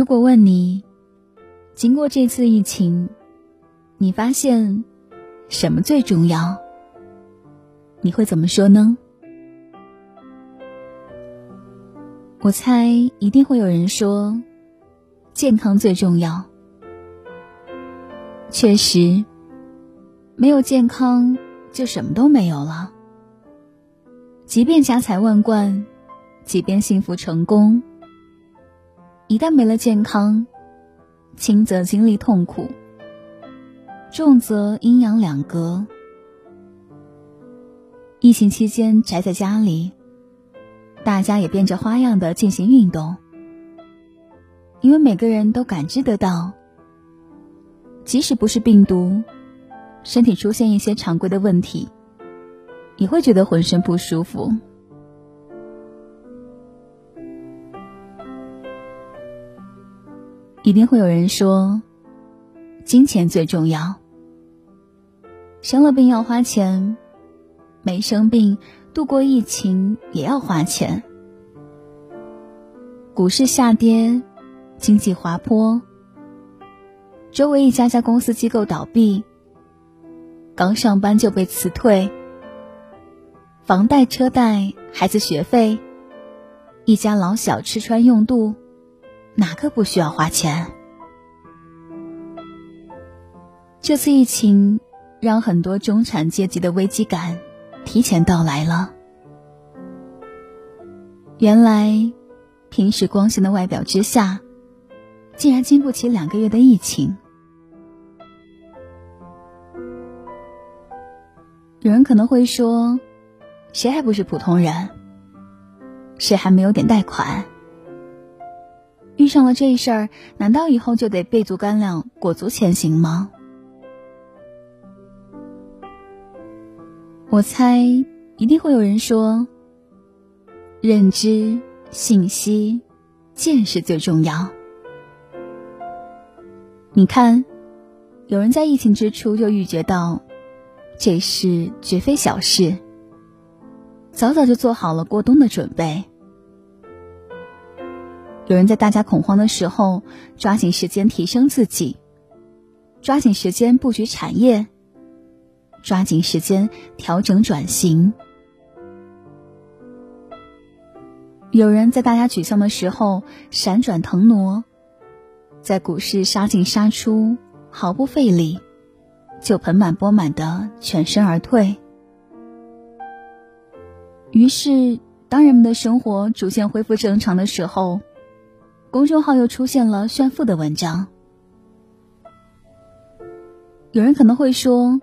如果问你，经过这次疫情，你发现什么最重要？你会怎么说呢？我猜一定会有人说，健康最重要。确实，没有健康就什么都没有了。即便家财万贯，即便幸福成功，一旦没了健康，轻则经历痛苦，重则阴阳两隔。疫情期间宅在家里，大家也变着花样的进行运动，因为每个人都感知得到，即使不是病毒，身体出现一些常规的问题。也会觉得浑身不舒服。一定会有人说，金钱最重要。生了病要花钱，没生病度过疫情也要花钱。股市下跌，经济滑坡，周围一家家公司机构倒闭，刚上班就被辞退。房贷、车贷、孩子学费，一家老小吃穿用度，哪个不需要花钱？这次疫情让很多中产阶级的危机感提前到来了。原来，平时光鲜的外表之下，竟然经不起两个月的疫情。有人可能会说。谁还不是普通人？谁还没有点贷款？遇上了这事儿，难道以后就得备足干粮、裹足前行吗？我猜一定会有人说：认知、信息、见识最重要。你看，有人在疫情之初就预觉到，这事绝非小事。早早就做好了过冬的准备。有人在大家恐慌的时候，抓紧时间提升自己，抓紧时间布局产业，抓紧时间调整转型。有人在大家沮丧的时候闪转腾挪，在股市杀进杀出，毫不费力，就盆满钵满的全身而退。于是，当人们的生活逐渐恢复正常的时候，公众号又出现了炫富的文章。有人可能会说，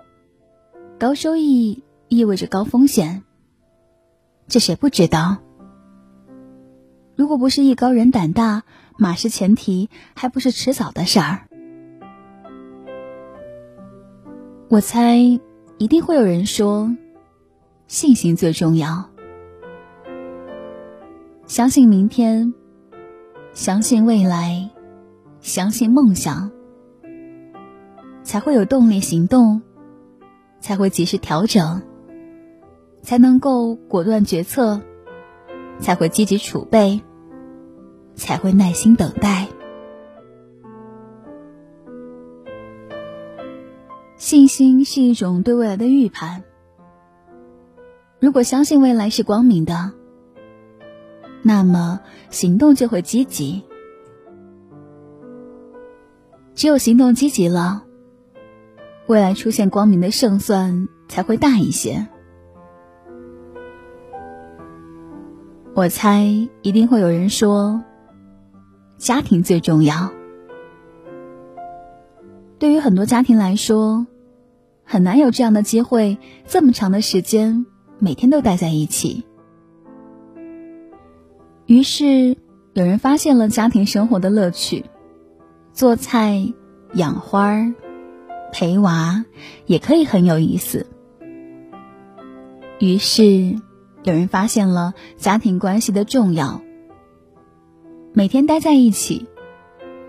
高收益意味着高风险，这谁不知道？如果不是艺高人胆大，马失前蹄，还不是迟早的事儿。我猜，一定会有人说，信心最重要。相信明天，相信未来，相信梦想，才会有动力行动，才会及时调整，才能够果断决策，才会积极储备，才会耐心等待。信心是一种对未来的预判。如果相信未来是光明的。那么行动就会积极，只有行动积极了，未来出现光明的胜算才会大一些。我猜一定会有人说，家庭最重要。对于很多家庭来说，很难有这样的机会，这么长的时间每天都待在一起。于是，有人发现了家庭生活的乐趣，做菜、养花、陪娃，也可以很有意思。于是，有人发现了家庭关系的重要，每天待在一起，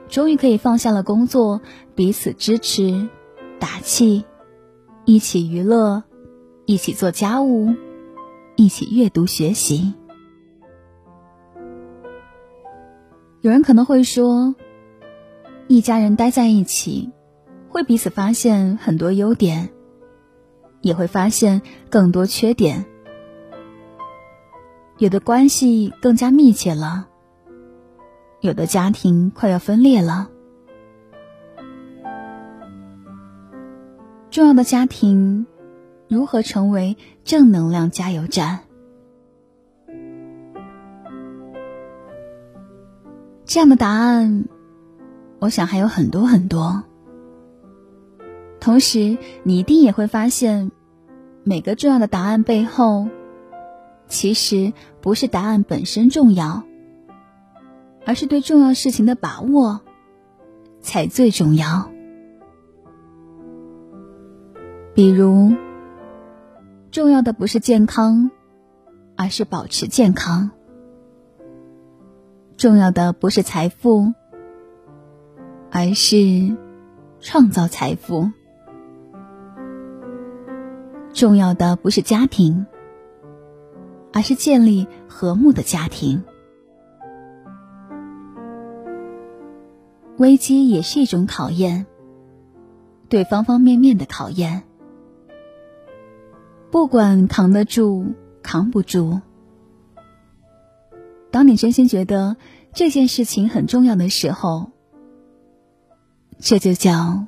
终于可以放下了工作，彼此支持、打气，一起娱乐，一起做家务，一起阅读学习。有人可能会说，一家人待在一起，会彼此发现很多优点，也会发现更多缺点。有的关系更加密切了，有的家庭快要分裂了。重要的家庭如何成为正能量加油站？这样的答案，我想还有很多很多。同时，你一定也会发现，每个重要的答案背后，其实不是答案本身重要，而是对重要事情的把握才最重要。比如，重要的不是健康，而是保持健康。重要的不是财富，而是创造财富；重要的不是家庭，而是建立和睦的家庭。危机也是一种考验，对方方面面的考验。不管扛得住，扛不住。当你真心觉得这件事情很重要的时候，这就叫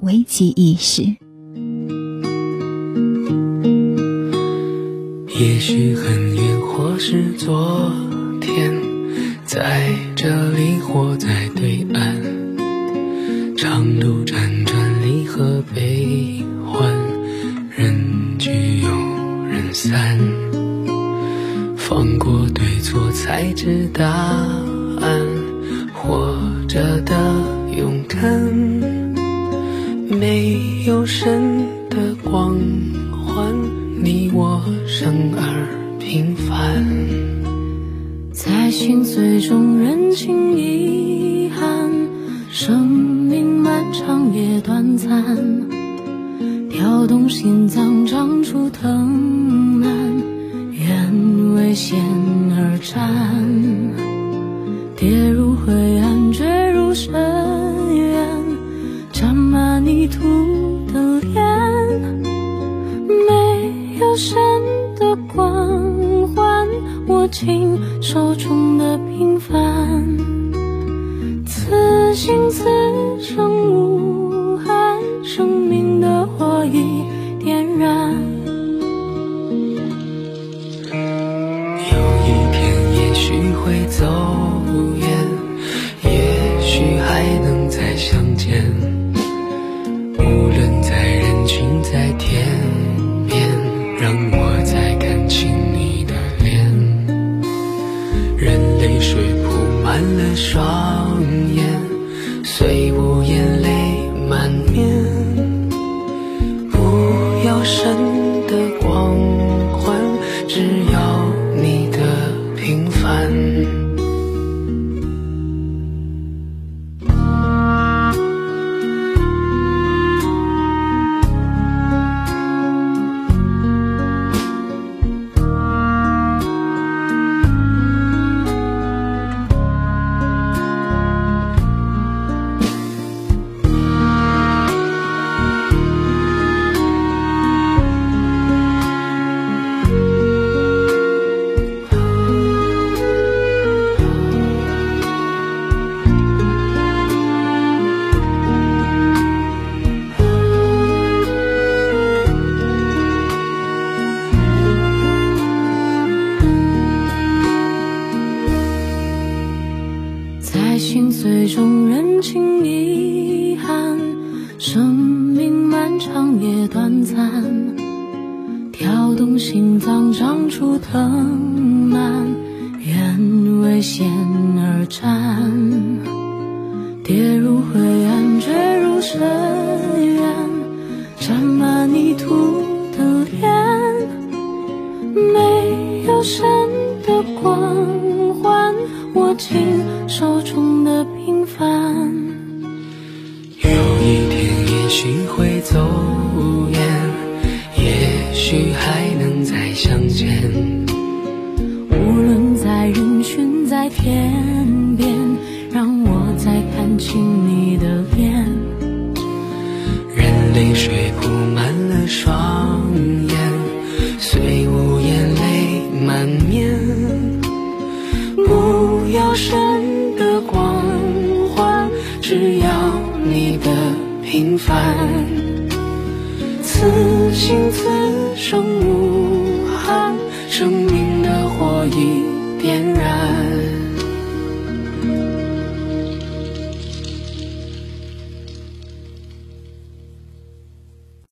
危机意识。也许很远，或是昨天，在这里或在对岸，长路辗转，离合悲欢，人聚又人散。放过对错，才知答案。活着的勇敢，没有神的光环，你我生而平凡。在心碎中认清遗憾，生命漫长也短暂，跳动心脏长出藤蔓。愿为险而战，跌入灰暗，坠入深渊，沾满泥土的脸，没有神的光环，握紧手中的平凡，此心此生无憾，生命的火已许会走远，也许还能再相见。无论在人群，在天边，让我再看清你的脸。任泪水铺满了双最终认清遗憾，生命漫长也短暂，跳动心脏长出藤蔓，愿为险而战，跌入灰暗，坠入深渊，沾满泥土的脸，没有神的光环，握紧手中在，天边，让我再看。清你的脸。任泪水铺满了双眼，虽无言泪满面。不要神的光环，只要你的平凡。此情此生无憾，生命的火已点燃。